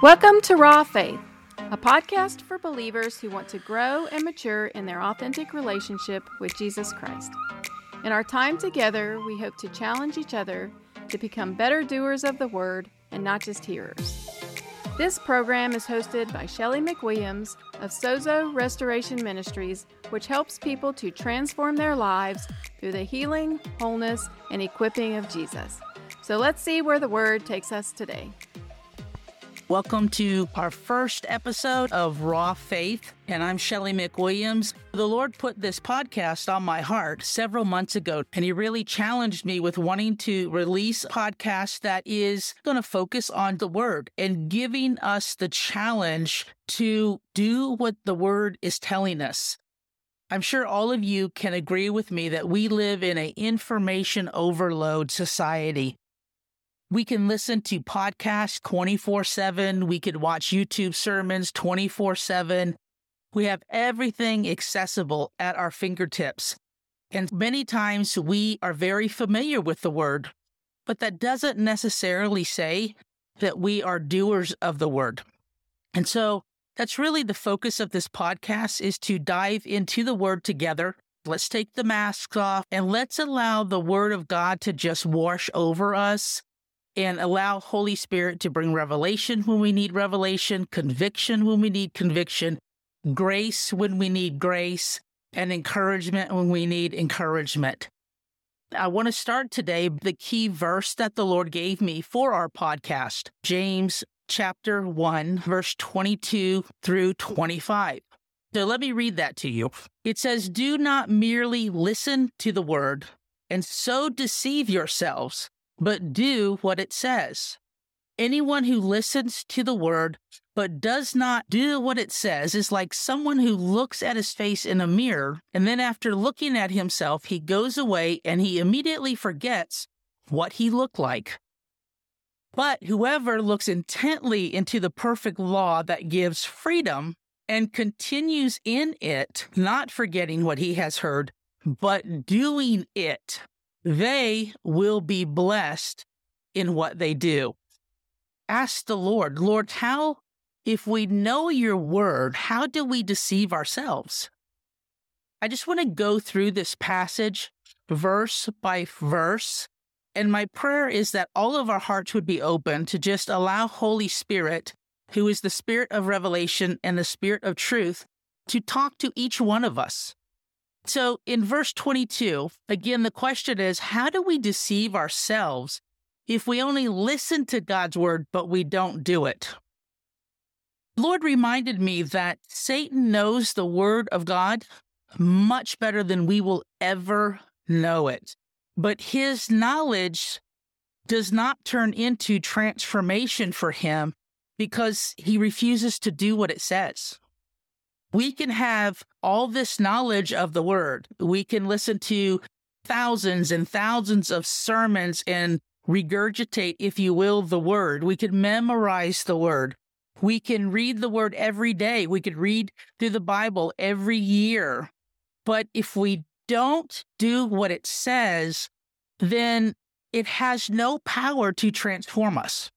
Welcome to Raw Faith, a podcast for believers who want to grow and mature in their authentic relationship with Jesus Christ. In our time together, we hope to challenge each other to become better doers of the word and not just hearers. This program is hosted by Shelly McWilliams of Sozo Restoration Ministries, which helps people to transform their lives through the healing, wholeness, and equipping of Jesus. So let's see where the word takes us today. Welcome to our first episode of Raw Faith, and I'm Shelly McWilliams. The Lord put this podcast on my heart several months ago, and He really challenged me with wanting to release a podcast that is going to focus on the Word and giving us the challenge to do what the Word is telling us. I'm sure all of you can agree with me that we live in an information overload society. We can listen to podcasts 24 7. We could watch YouTube sermons 24 7. We have everything accessible at our fingertips. And many times we are very familiar with the word, but that doesn't necessarily say that we are doers of the word. And so that's really the focus of this podcast is to dive into the word together. Let's take the masks off and let's allow the word of God to just wash over us and allow Holy Spirit to bring revelation when we need revelation, conviction when we need conviction, grace when we need grace, and encouragement when we need encouragement. I want to start today the key verse that the Lord gave me for our podcast, James chapter 1, verse 22 through 25. So let me read that to you. It says, Do not merely listen to the word and so deceive yourselves but do what it says. Anyone who listens to the word but does not do what it says is like someone who looks at his face in a mirror and then after looking at himself, he goes away and he immediately forgets what he looked like. But whoever looks intently into the perfect law that gives freedom and continues in it, not forgetting what he has heard, but doing it, they will be blessed in what they do. Ask the Lord, Lord, how, if we know your word, how do we deceive ourselves? I just want to go through this passage verse by verse. And my prayer is that all of our hearts would be open to just allow Holy Spirit, who is the Spirit of revelation and the Spirit of truth, to talk to each one of us. So in verse 22, again, the question is how do we deceive ourselves if we only listen to God's word, but we don't do it? Lord reminded me that Satan knows the word of God much better than we will ever know it. But his knowledge does not turn into transformation for him because he refuses to do what it says we can have all this knowledge of the word. We can listen to thousands and thousands of sermons and regurgitate, if you will, the word. We can memorize the word. We can read the word every day. We could read through the Bible every year. But if we don't do what it says, then it has no power to transform us.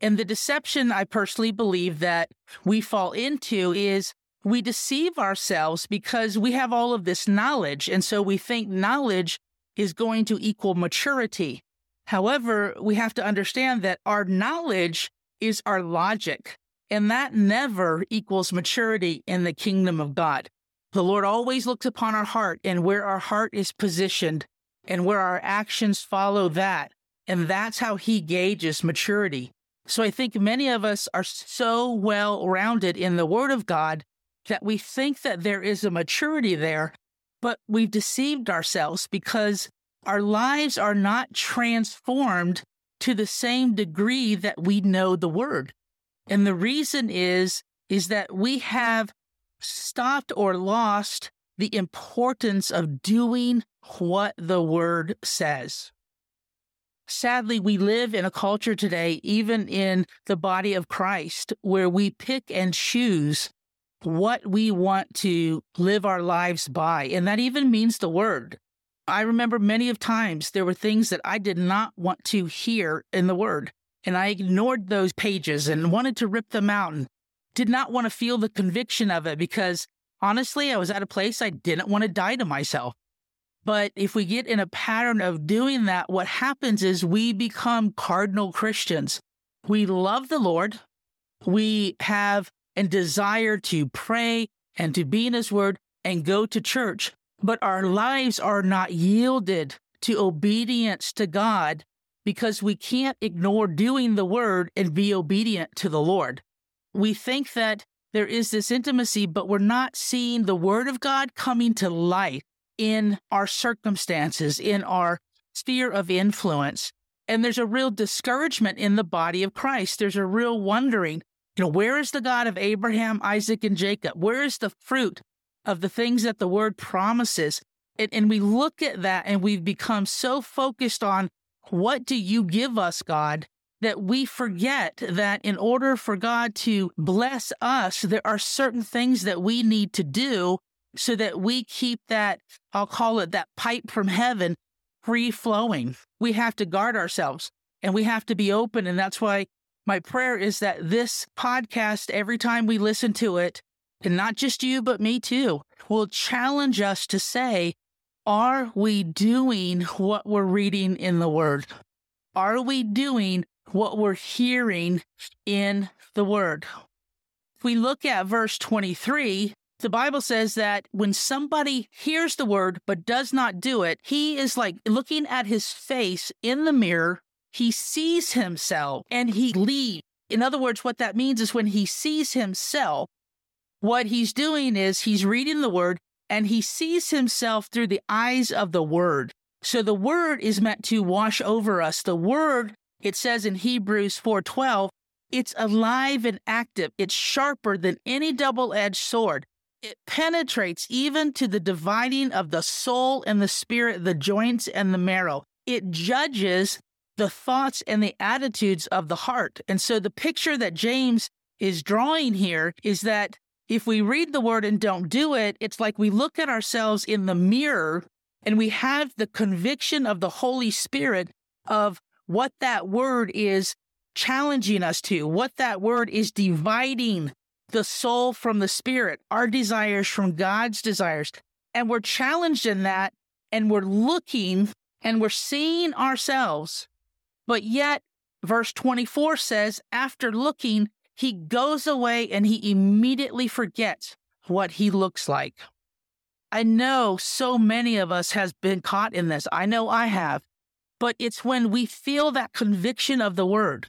And the deception I personally believe that we fall into is we deceive ourselves because we have all of this knowledge. And so we think knowledge is going to equal maturity. However, we have to understand that our knowledge is our logic, and that never equals maturity in the kingdom of God. The Lord always looks upon our heart and where our heart is positioned and where our actions follow that. And that's how He gauges maturity. So I think many of us are so well rounded in the Word of God that we think that there is a maturity there, but we've deceived ourselves because our lives are not transformed to the same degree that we know the word. And the reason is is that we have stopped or lost the importance of doing what the word says. Sadly, we live in a culture today, even in the body of Christ, where we pick and choose what we want to live our lives by. And that even means the word. I remember many of times there were things that I did not want to hear in the word. and I ignored those pages and wanted to rip them out and did not want to feel the conviction of it because honestly, I was at a place I didn't want to die to myself. But if we get in a pattern of doing that, what happens is we become carnal Christians. We love the Lord. We have a desire to pray and to be in His Word and go to church, but our lives are not yielded to obedience to God because we can't ignore doing the Word and be obedient to the Lord. We think that there is this intimacy, but we're not seeing the Word of God coming to life in our circumstances, in our sphere of influence. And there's a real discouragement in the body of Christ. There's a real wondering, you know, where is the God of Abraham, Isaac, and Jacob? Where is the fruit of the things that the word promises? And, and we look at that and we've become so focused on what do you give us, God, that we forget that in order for God to bless us, there are certain things that we need to do so that we keep that, I'll call it that pipe from heaven free flowing. We have to guard ourselves and we have to be open. And that's why my prayer is that this podcast, every time we listen to it, and not just you, but me too, will challenge us to say, are we doing what we're reading in the Word? Are we doing what we're hearing in the Word? If we look at verse 23, the Bible says that when somebody hears the word but does not do it, he is like looking at his face in the mirror. He sees himself and he leaves. In other words, what that means is when he sees himself, what he's doing is he's reading the word and he sees himself through the eyes of the word. So the word is meant to wash over us. The word, it says in Hebrews 4:12, it's alive and active. It's sharper than any double-edged sword. It penetrates even to the dividing of the soul and the spirit, the joints and the marrow. It judges the thoughts and the attitudes of the heart. And so the picture that James is drawing here is that if we read the word and don't do it, it's like we look at ourselves in the mirror and we have the conviction of the Holy Spirit of what that word is challenging us to, what that word is dividing the soul from the spirit, our desires from God's desires. And we're challenged in that and we're looking and we're seeing ourselves. But yet, verse 24 says, after looking, he goes away and he immediately forgets what he looks like. I know so many of us has been caught in this. I know I have. But it's when we feel that conviction of the word,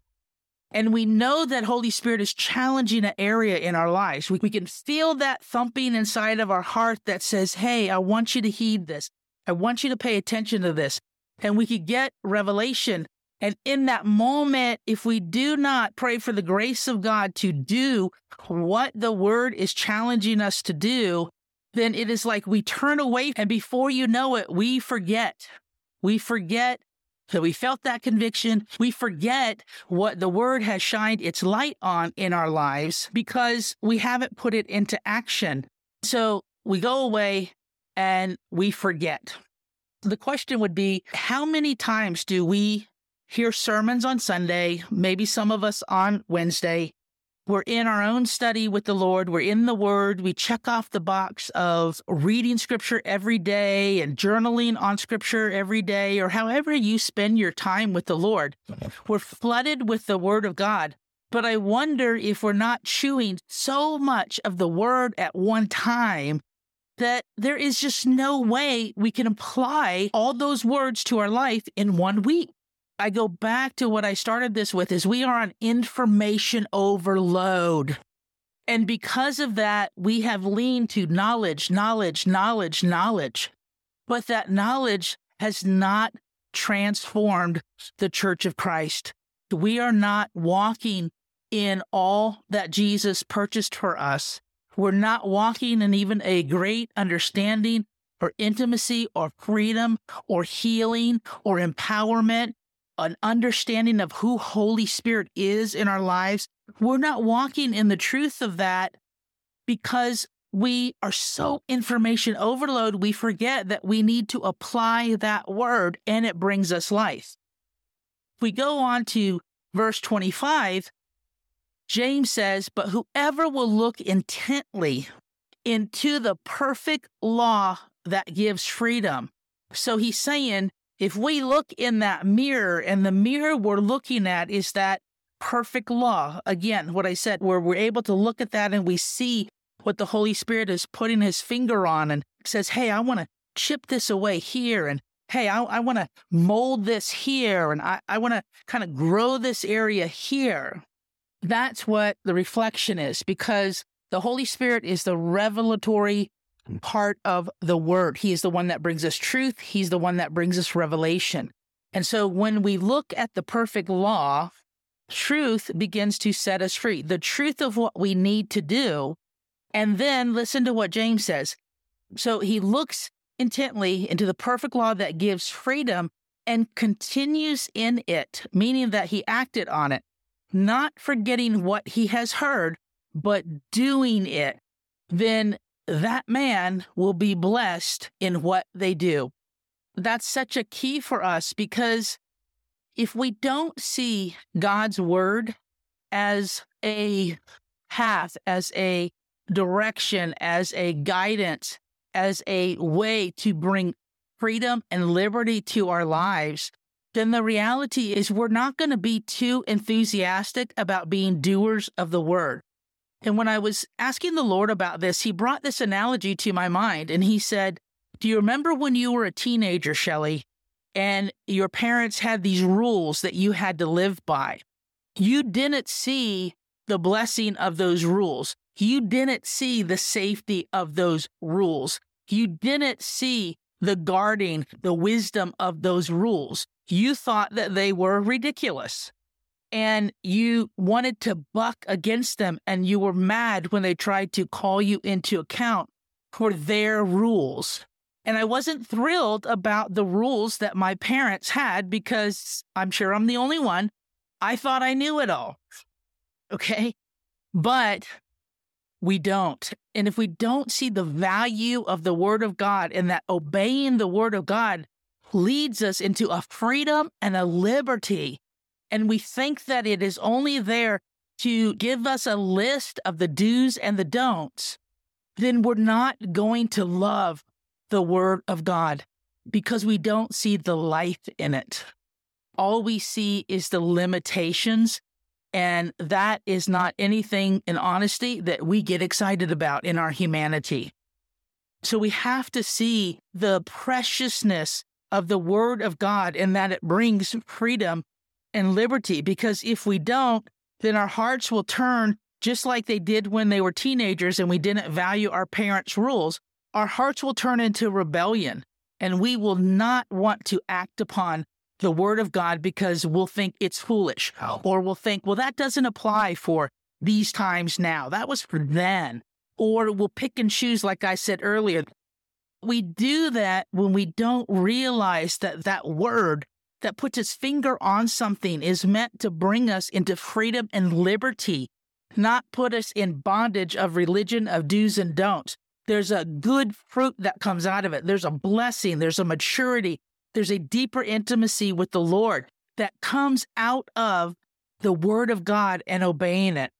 and we know that Holy Spirit is challenging an area in our lives. We, we can feel that thumping inside of our heart that says, Hey, I want you to heed this. I want you to pay attention to this. And we could get revelation. And in that moment, if we do not pray for the grace of God to do what the word is challenging us to do, then it is like we turn away and before you know it, we forget. We forget that we felt that conviction. We forget what the word has shined its light on in our lives because we haven't put it into action. So we go away and we forget. The question would be how many times do we hear sermons on Sunday, maybe some of us on Wednesday, we're in our own study with the Lord. We're in the Word. We check off the box of reading Scripture every day and journaling on Scripture every day, or however you spend your time with the Lord. We're flooded with the Word of God. But I wonder if we're not chewing so much of the Word at one time that there is just no way we can apply all those words to our life in one week. I go back to what I started this with is we are on information overload. And because of that, we have leaned to knowledge, knowledge, knowledge, knowledge. But that knowledge has not transformed the church of Christ. We are not walking in all that Jesus purchased for us. We're not walking in even a great understanding or intimacy or freedom or healing or empowerment an understanding of who Holy Spirit is in our lives, we're not walking in the truth of that because we are so information overload, we forget that we need to apply that word and it brings us life. If we go on to verse 25, James says, But whoever will look intently into the perfect law that gives freedom. So he's saying, if we look in that mirror and the mirror we're looking at is that perfect law, again, what I said, where we're able to look at that and we see what the Holy Spirit is putting his finger on and says, Hey, I want to chip this away here. And hey, I, I want to mold this here. And I, I want to kind of grow this area here. That's what the reflection is because the Holy Spirit is the revelatory part of the word. He is the one that brings us truth. He's the one that brings us revelation. And so when we look at the perfect law, truth begins to set us free. The truth of what we need to do. And then listen to what James says. So he looks intently into the perfect law that gives freedom and continues in it, meaning that he acted on it, not forgetting what he has heard, but doing it. Then that man will be blessed in what they do. That's such a key for us because if we don't see God's word as a path, as a direction, as a guidance, as a way to bring freedom and liberty to our lives, then the reality is we're not going to be too enthusiastic about being doers of the word. And when I was asking the Lord about this, he brought this analogy to my mind and he said, Do you remember when you were a teenager, Shelly, and your parents had these rules that you had to live by? You didn't see the blessing of those rules. You didn't see the safety of those rules. You didn't see the guarding, the wisdom of those rules. You thought that they were ridiculous and you wanted to buck against them and you were mad when they tried to call you into account for their rules. And I wasn't thrilled about the rules that my parents had because I'm sure I'm the only one. I thought I knew it all. Okay. But we don't. And if we don't see the value of the word of God and that obeying the word of God leads us into a freedom and a liberty and we think that it is only there to give us a list of the do's and the don'ts, then we're not going to love the Word of God because we don't see the life in it. All we see is the limitations. And that is not anything in honesty that we get excited about in our humanity. So we have to see the preciousness of the Word of God and that it brings freedom and liberty because if we don't, then our hearts will turn just like they did when they were teenagers and we didn't value our parents' rules. Our hearts will turn into rebellion and we will not want to act upon the word of God because we'll think it's foolish or we'll think, well, that doesn't apply for these times now. That was for then. Or we'll pick and choose, like I said earlier. We do that when we don't realize that that word that puts its finger on something is meant to bring us into freedom and liberty, not put us in bondage of religion of do's and don'ts. There's a good fruit that comes out of it. There's a blessing, there's a maturity, there's a deeper intimacy with the Lord that comes out of the Word of God and obeying it.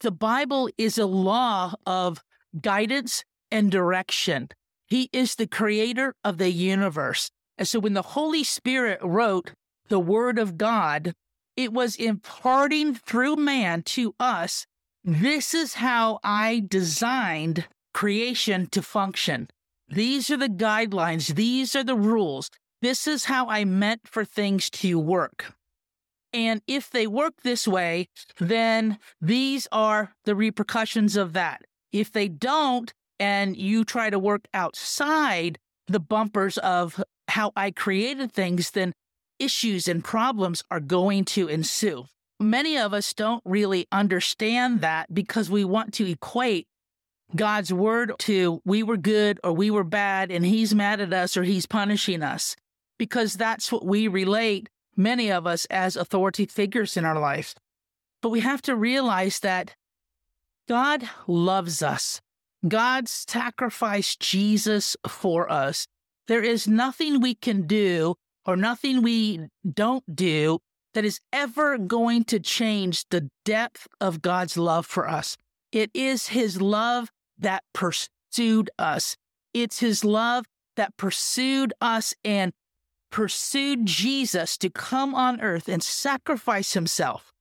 The Bible is a law of guidance and direction. He is the creator of the universe. And so when the Holy Spirit wrote the Word of God, it was imparting through man to us this is how I designed creation to function. These are the guidelines, these are the rules. This is how I meant for things to work. And if they work this way, then these are the repercussions of that. If they don't, and you try to work outside the bumpers of how I created things, then issues and problems are going to ensue. Many of us don't really understand that because we want to equate God's word to we were good or we were bad and he's mad at us or he's punishing us because that's what we relate many of us as authority figures in our life. But we have to realize that God loves us. God sacrificed Jesus for us. There is nothing we can do or nothing we don't do that is ever going to change the depth of God's love for us. It is His love that pursued us. It's His love that pursued us and pursued Jesus to come on earth and sacrifice Himself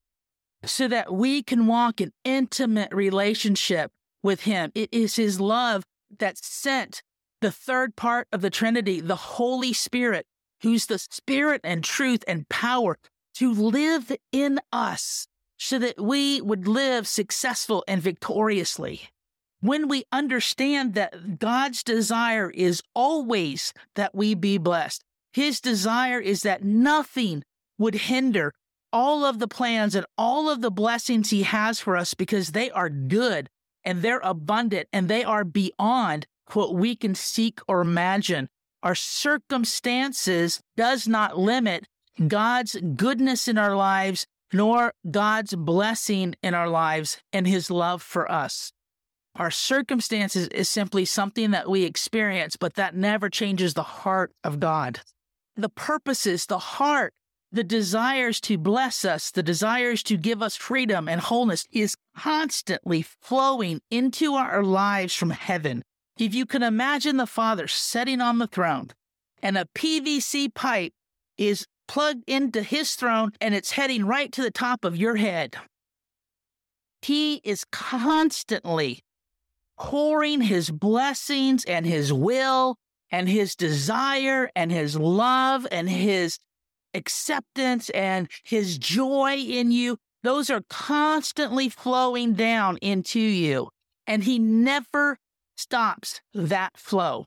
so that we can walk in intimate relationship with Him. It is His love that sent the third part of the Trinity, the Holy Spirit, who's the Spirit and truth and power to live in us so that we would live successful and victoriously. When we understand that God's desire is always that we be blessed, His desire is that nothing would hinder all of the plans and all of the blessings He has for us because they are good and they're abundant and they are beyond what we can seek or imagine. Our circumstances does not limit God's goodness in our lives, nor God's blessing in our lives and his love for us. Our circumstances is simply something that we experience, but that never changes the heart of God. The purposes, the heart, the desires to bless us, the desires to give us freedom and wholeness is constantly flowing into our lives from heaven. If you can imagine the Father sitting on the throne and a PVC pipe is plugged into his throne and it's heading right to the top of your head. He is constantly pouring his blessings and his will and his desire and his love and his acceptance and his joy in you. Those are constantly flowing down into you. And he never stops that flow.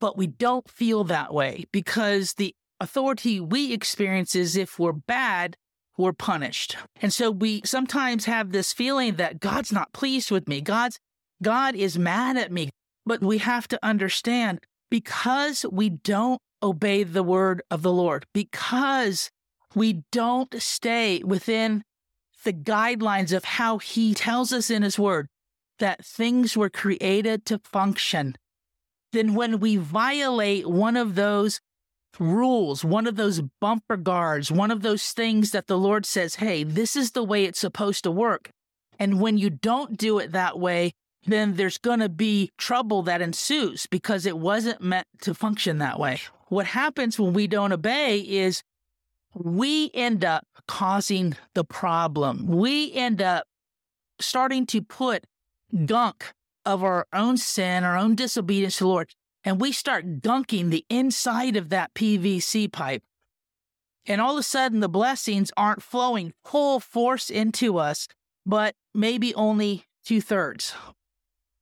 But we don't feel that way because the authority we experience is if we're bad, we're punished. And so we sometimes have this feeling that God's not pleased with me. God's God is mad at me. But we have to understand because we don't obey the word of the Lord, because we don't stay within the guidelines of how he tells us in his word that things were created to function, then when we violate one of those rules, one of those bumper guards, one of those things that the Lord says, hey, this is the way it's supposed to work. And when you don't do it that way, then there's going to be trouble that ensues because it wasn't meant to function that way. What happens when we don't obey is we end up causing the problem. We end up starting to put gunk of our own sin, our own disobedience to the Lord, and we start gunking the inside of that PVC pipe. And all of a sudden, the blessings aren't flowing full force into us, but maybe only two thirds.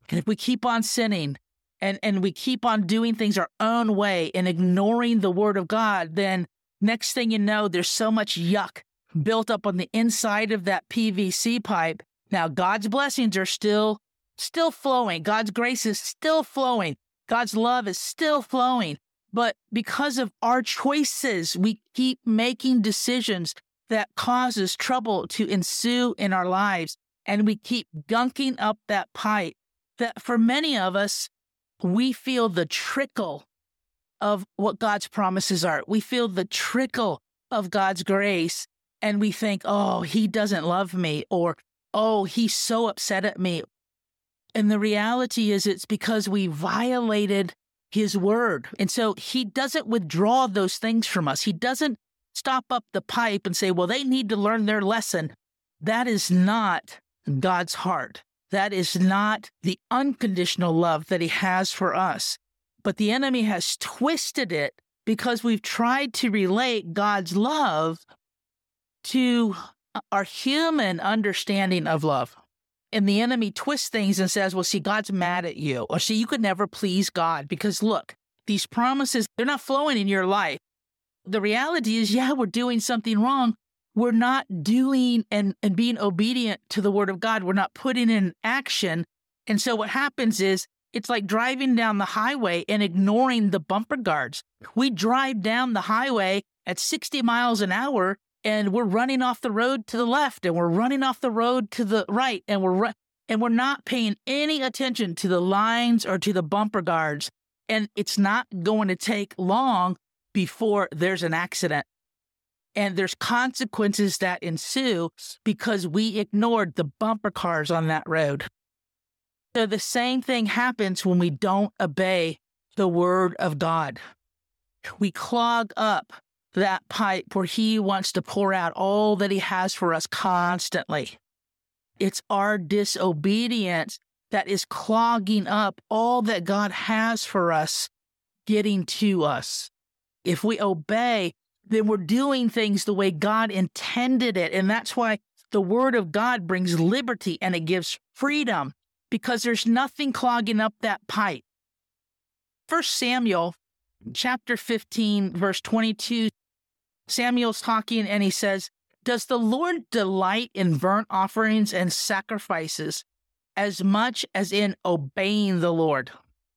And if we keep on sinning and, and we keep on doing things our own way and ignoring the word of God, then next thing you know, there's so much yuck built up on the inside of that PVC pipe. Now, God's blessings are still, still flowing. God's grace is still flowing. God's love is still flowing. But because of our choices, we keep making decisions that causes trouble to ensue in our lives. And we keep gunking up that pipe that for many of us, we feel the trickle of what God's promises are. We feel the trickle of God's grace and we think, oh, he doesn't love me or, oh, he's so upset at me and the reality is, it's because we violated his word. And so he doesn't withdraw those things from us. He doesn't stop up the pipe and say, well, they need to learn their lesson. That is not God's heart. That is not the unconditional love that he has for us. But the enemy has twisted it because we've tried to relate God's love to our human understanding of love and the enemy twists things and says, well, see, God's mad at you. Or see, you could never please God because look, these promises, they're not flowing in your life. The reality is, yeah, we're doing something wrong. We're not doing and, and being obedient to the word of God. We're not putting in action. And so what happens is it's like driving down the highway and ignoring the bumper guards. We drive down the highway at 60 miles an hour and we're running off the road to the left and we're running off the road to the right and we're ru- and we're not paying any attention to the lines or to the bumper guards and it's not going to take long before there's an accident And there's consequences that ensue because we ignored the bumper cars on that road. So the same thing happens when we don't obey the word of God. We clog up that pipe where He wants to pour out all that He has for us constantly. It's our disobedience that is clogging up all that God has for us getting to us. If we obey, then we're doing things the way God intended it. And that's why the Word of God brings liberty and it gives freedom because there's nothing clogging up that pipe. First Samuel chapter 15, verse 22, Samuel's talking and he says, Does the Lord delight in burnt offerings and sacrifices as much as in obeying the Lord?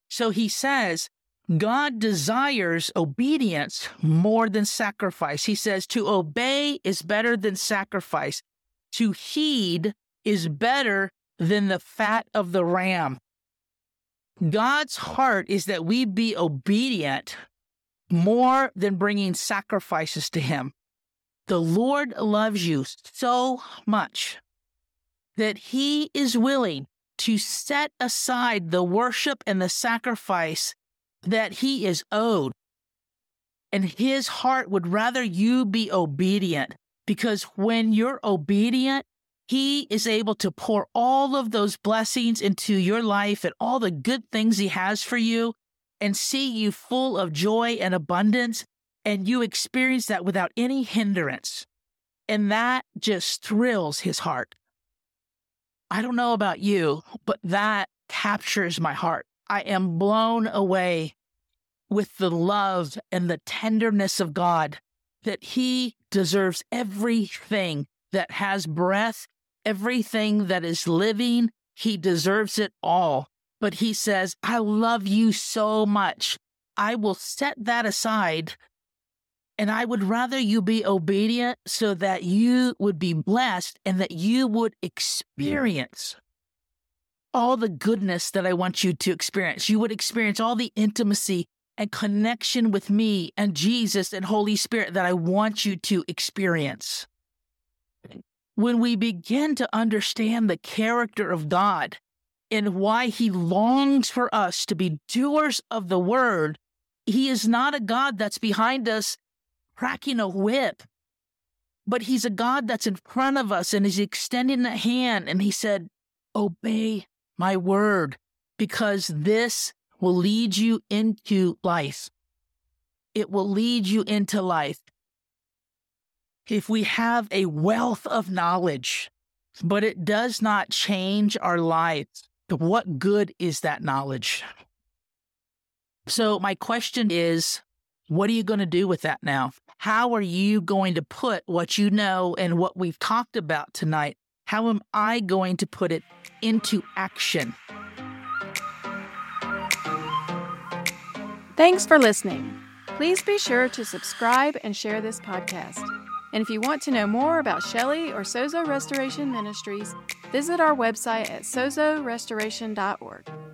So he says, God desires obedience more than sacrifice. He says, To obey is better than sacrifice, to heed is better than the fat of the ram. God's heart is that we be obedient more than bringing sacrifices to Him. The Lord loves you so much that He is willing to set aside the worship and the sacrifice that He is owed. And His heart would rather you be obedient because when you're obedient, he is able to pour all of those blessings into your life and all the good things He has for you and see you full of joy and abundance. And you experience that without any hindrance. And that just thrills His heart. I don't know about you, but that captures my heart. I am blown away with the love and the tenderness of God that He deserves everything that has breath everything that is living. He deserves it all. But he says, I love you so much. I will set that aside. And I would rather you be obedient so that you would be blessed and that you would experience all the goodness that I want you to experience. You would experience all the intimacy and connection with me and Jesus and Holy Spirit that I want you to experience when we begin to understand the character of God and why he longs for us to be doers of the word, he is not a God that's behind us cracking a whip, but he's a God that's in front of us and is extending the hand. And he said, Obey my word, because this will lead you into life. It will lead you into life if we have a wealth of knowledge, but it does not change our lives, what good is that knowledge? So, my question is what are you going to do with that now? How are you going to put what you know and what we've talked about tonight? How am I going to put it into action? Thanks for listening. Please be sure to subscribe and share this podcast. And if you want to know more about Shelly or Sozo Restoration Ministries, visit our website at sozorestoration.org.